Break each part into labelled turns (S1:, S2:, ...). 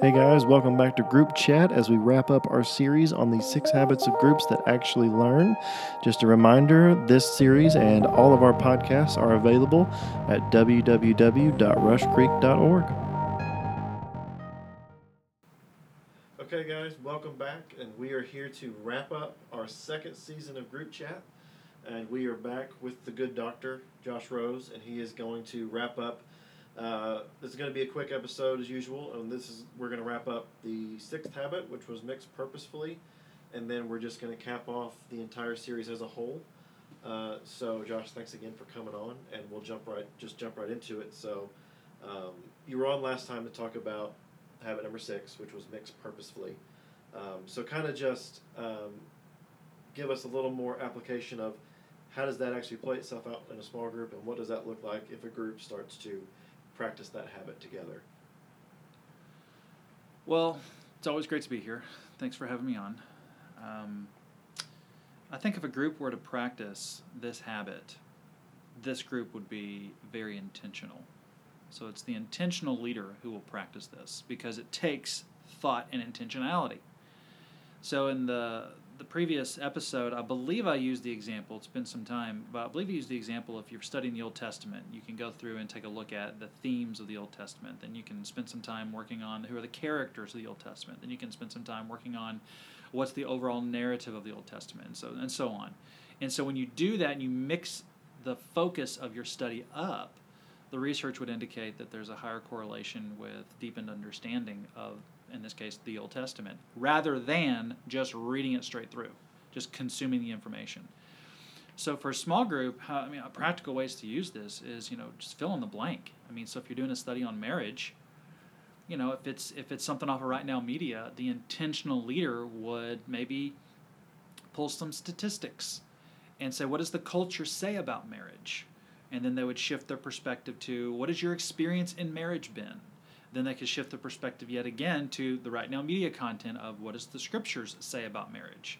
S1: Hey guys, welcome back to Group Chat as we wrap up our series on the six habits of groups that actually learn. Just a reminder this series and all of our podcasts are available at www.rushcreek.org. Okay, guys, welcome back, and we are here to wrap up our second season of Group Chat. And we are back with the good doctor, Josh Rose, and he is going to wrap up uh, this is going to be a quick episode as usual, and this is we're going to wrap up the sixth habit, which was mixed purposefully, and then we're just going to cap off the entire series as a whole. Uh, so, Josh, thanks again for coming on, and we'll jump right just jump right into it. So, um, you were on last time to talk about habit number six, which was mixed purposefully. Um, so, kind of just um, give us a little more application of how does that actually play itself out in a small group, and what does that look like if a group starts to practice that habit together.
S2: Well, it's always great to be here. Thanks for having me on. Um, I think if a group were to practice this habit, this group would be very intentional. So it's the intentional leader who will practice this because it takes thought and intentionality. So in the the previous episode, I believe I used the example. It's been some time, but I believe I used the example. If you're studying the Old Testament, you can go through and take a look at the themes of the Old Testament. Then you can spend some time working on who are the characters of the Old Testament. Then you can spend some time working on what's the overall narrative of the Old Testament, and so and so on. And so when you do that and you mix the focus of your study up, the research would indicate that there's a higher correlation with deepened understanding of in this case the Old Testament, rather than just reading it straight through, just consuming the information. So for a small group, I mean, practical ways to use this is you know just fill in the blank. I mean, so if you're doing a study on marriage, you know if it's if it's something off of Right Now Media, the intentional leader would maybe pull some statistics and say what does the culture say about marriage, and then they would shift their perspective to what has your experience in marriage been then they could shift the perspective yet again to the right now Media content of what does the scriptures say about marriage?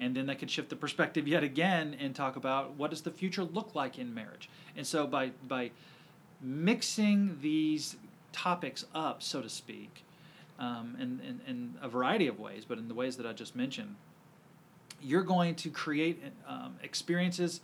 S2: And then they could shift the perspective yet again and talk about what does the future look like in marriage? And so by by mixing these topics up so to speak um, in, in, in a variety of ways but in the ways that i just mentioned you're going to create um, experiences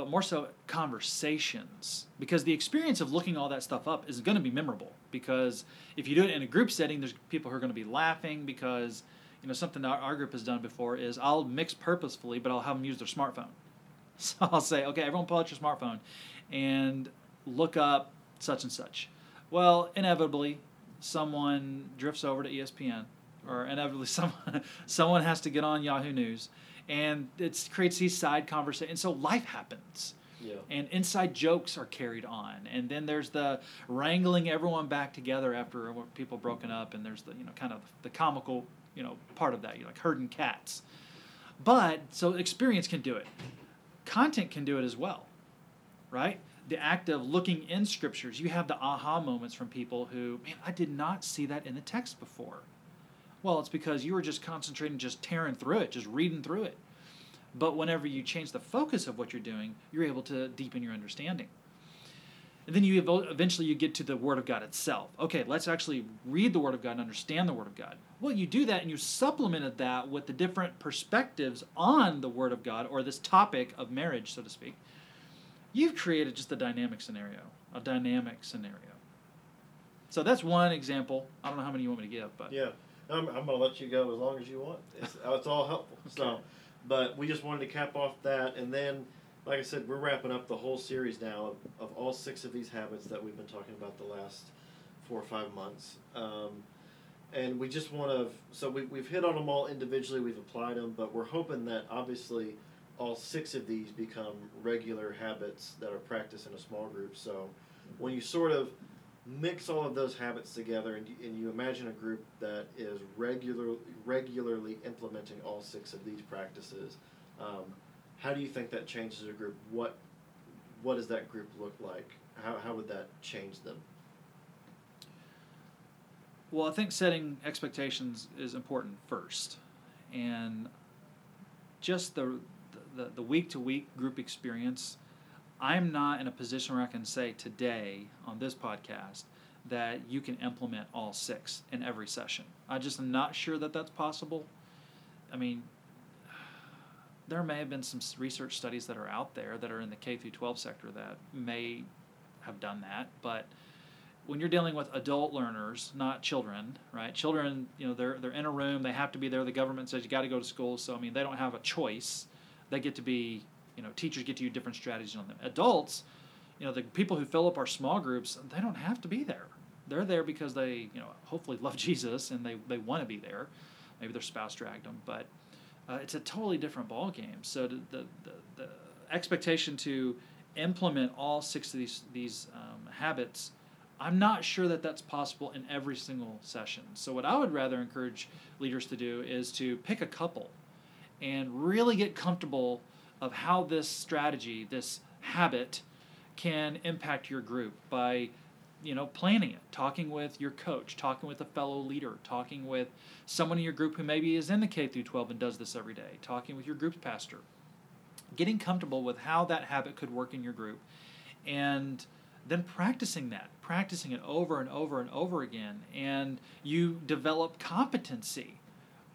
S2: but more so conversations. Because the experience of looking all that stuff up is going to be memorable. Because if you do it in a group setting there's people who are going to be laughing because you know something our, our group has done before is i'll mix purposefully but i'll have them use their smartphone. So i'll say okay everyone pull out your smartphone and look up such and such. Well inevitably someone drifts over to espn or inevitably someone someone has to get on yahoo news and it creates these side conversations. And so life happens. Yeah. And inside jokes are carried on, and then there's the wrangling everyone back together after people broken up, and there's the you know kind of the comical you know part of that, you like herding cats. But so experience can do it, content can do it as well, right? The act of looking in scriptures, you have the aha moments from people who, man, I did not see that in the text before. Well, it's because you were just concentrating, just tearing through it, just reading through it. But whenever you change the focus of what you're doing, you're able to deepen your understanding. And then you eventually you get to the Word of God itself. Okay, let's actually read the Word of God and understand the Word of God. Well, you do that and you supplemented that with the different perspectives on the Word of God or this topic of marriage, so to speak. You've created just a dynamic scenario, a dynamic scenario. So that's one example. I don't know how many you want me to give, but
S1: yeah. I'm, I'm going to let you go as long as you want. It's, it's all helpful. okay. So, but we just wanted to cap off that, and then, like I said, we're wrapping up the whole series now of, of all six of these habits that we've been talking about the last four or five months. Um, and we just want to, so we, we've hit on them all individually, we've applied them, but we're hoping that obviously all six of these become regular habits that are practiced in a small group. So when you sort of mix all of those habits together and you, and you imagine a group that is regular, regularly implementing all six of these practices, um, how do you think that changes a group? What, what does that group look like? How, how would that change them?
S2: Well, I think setting expectations is important first. And just the, the, the week to week group experience I'm not in a position where I can say today on this podcast that you can implement all six in every session. I just am not sure that that's possible. I mean, there may have been some research studies that are out there that are in the K through 12 sector that may have done that, but when you're dealing with adult learners, not children, right? Children, you know, they're they're in a room, they have to be there. The government says you got to go to school, so I mean, they don't have a choice. They get to be, you know, teachers get to use different strategies on them. Adults, you know, the people who fill up our small groups, they don't have to be there. They're there because they, you know, hopefully love Jesus and they they want to be there. Maybe their spouse dragged them, but uh, it's a totally different ball game. So the, the, the, expectation to implement all six of these these um, habits I'm not sure that that's possible in every single session. So, what I would rather encourage leaders to do is to pick a couple and really get comfortable of how this strategy, this habit, can impact your group by you know planning it talking with your coach talking with a fellow leader talking with someone in your group who maybe is in the k through 12 and does this every day talking with your group pastor getting comfortable with how that habit could work in your group and then practicing that, practicing it over and over and over again, and you develop competency,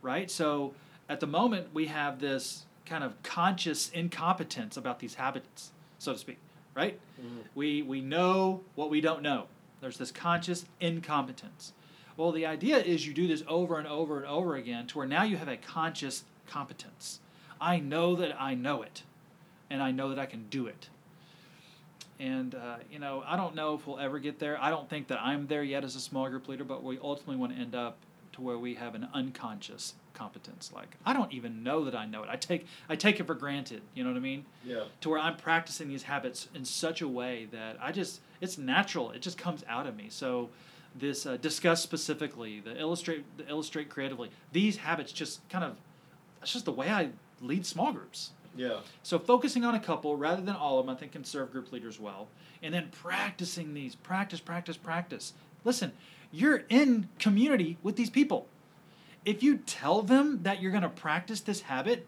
S2: right? So at the moment, we have this kind of conscious incompetence about these habits, so to speak, right? Mm-hmm. We, we know what we don't know. There's this conscious incompetence. Well, the idea is you do this over and over and over again to where now you have a conscious competence. I know that I know it, and I know that I can do it. And, uh, you know, I don't know if we'll ever get there. I don't think that I'm there yet as a small group leader, but we ultimately want to end up to where we have an unconscious competence. Like, I don't even know that I know it. I take, I take it for granted. You know what I mean?
S1: Yeah.
S2: To where I'm practicing these habits in such a way that I just, it's natural. It just comes out of me. So, this uh, discuss specifically, the illustrate, the illustrate creatively, these habits just kind of, that's just the way I lead small groups.
S1: Yeah.
S2: So focusing on a couple rather than all of them, I think, can serve group leaders well. And then practicing these, practice, practice, practice. Listen, you're in community with these people. If you tell them that you're going to practice this habit,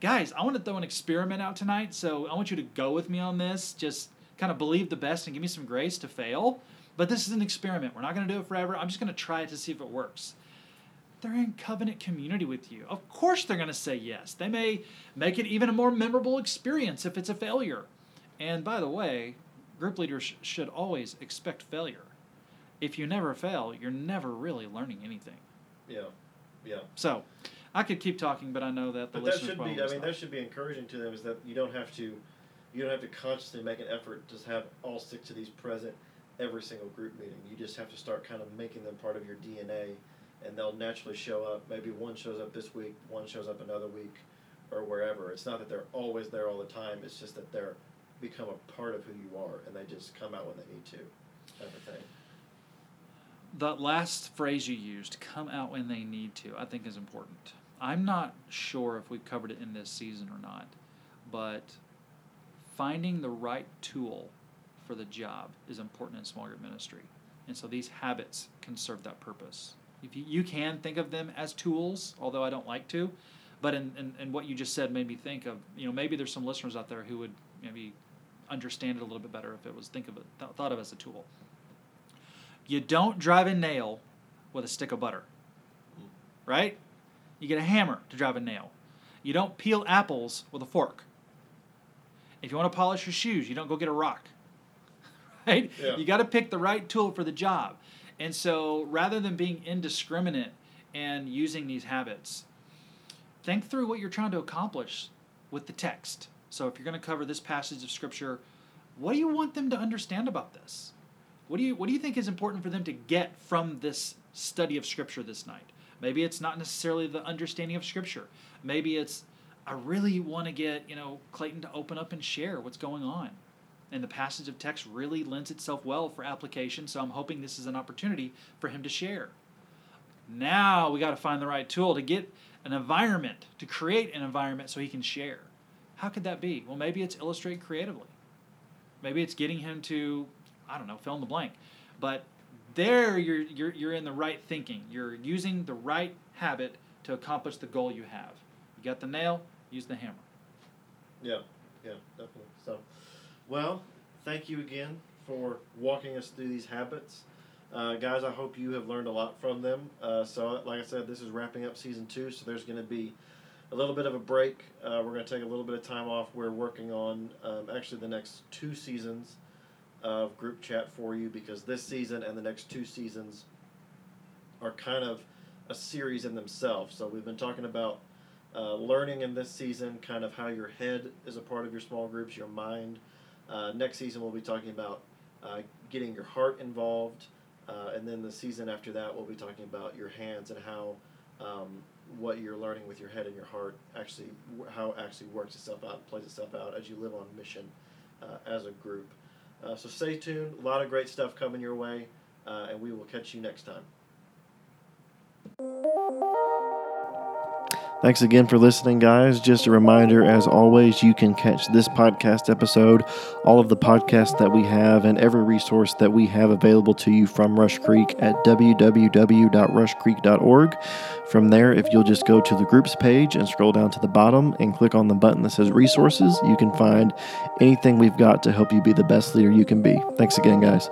S2: guys, I want to throw an experiment out tonight. So I want you to go with me on this. Just kind of believe the best and give me some grace to fail. But this is an experiment. We're not going to do it forever. I'm just going to try it to see if it works they're in covenant community with you. Of course, they're going to say yes. They may make it even a more memorable experience if it's a failure. And by the way, group leaders should always expect failure. If you never fail, you're never really learning anything.
S1: Yeah, yeah.
S2: So, I could keep talking, but I know that the
S1: but that should be. I mean, that should be encouraging to them. Is that you don't have to, you don't have to consciously make an effort to have all six of these present every single group meeting. You just have to start kind of making them part of your DNA and they'll naturally show up. Maybe one shows up this week, one shows up another week, or wherever. It's not that they're always there all the time. It's just that they're become a part of who you are, and they just come out when they need to, type of thing.
S2: The last phrase you used, "come out when they need to," I think is important. I'm not sure if we've covered it in this season or not, but finding the right tool for the job is important in small group ministry. And so these habits can serve that purpose. If you, you can think of them as tools, although I don't like to, but in, in, in what you just said made me think of you know maybe there's some listeners out there who would maybe understand it a little bit better if it was think of it th- thought of as a tool. You don't drive a nail with a stick of butter, right? You get a hammer to drive a nail. You don't peel apples with a fork. If you want to polish your shoes, you don't go get a rock. Right?
S1: Yeah.
S2: You got to pick the right tool for the job. And so rather than being indiscriminate and using these habits, think through what you're trying to accomplish with the text. So if you're going to cover this passage of scripture, what do you want them to understand about this? What do you what do you think is important for them to get from this study of scripture this night? Maybe it's not necessarily the understanding of scripture. Maybe it's I really want to get, you know, Clayton to open up and share what's going on and the passage of text really lends itself well for application, so I'm hoping this is an opportunity for him to share. Now we got to find the right tool to get an environment, to create an environment so he can share. How could that be? Well, maybe it's illustrate creatively. Maybe it's getting him to, I don't know, fill in the blank. But there you're, you're, you're in the right thinking. You're using the right habit to accomplish the goal you have. You got the nail, use the hammer.
S1: Yeah, yeah, definitely. So. Well, thank you again for walking us through these habits. Uh, guys, I hope you have learned a lot from them. Uh, so, like I said, this is wrapping up season two, so there's going to be a little bit of a break. Uh, we're going to take a little bit of time off. We're working on um, actually the next two seasons of group chat for you because this season and the next two seasons are kind of a series in themselves. So, we've been talking about uh, learning in this season, kind of how your head is a part of your small groups, your mind. Uh, next season, we'll be talking about uh, getting your heart involved. Uh, and then the season after that, we'll be talking about your hands and how um, what you're learning with your head and your heart actually, how it actually works itself out, plays itself out as you live on mission uh, as a group. Uh, so stay tuned. A lot of great stuff coming your way, and we will catch you next time. Thanks again for listening, guys. Just a reminder, as always, you can catch this podcast episode, all of the podcasts that we have, and every resource that we have available to you from Rush Creek at www.rushcreek.org. From there, if you'll just go to the groups page and scroll down to the bottom and click on the button that says resources, you can find anything we've got to help you be the best leader you can be. Thanks again, guys.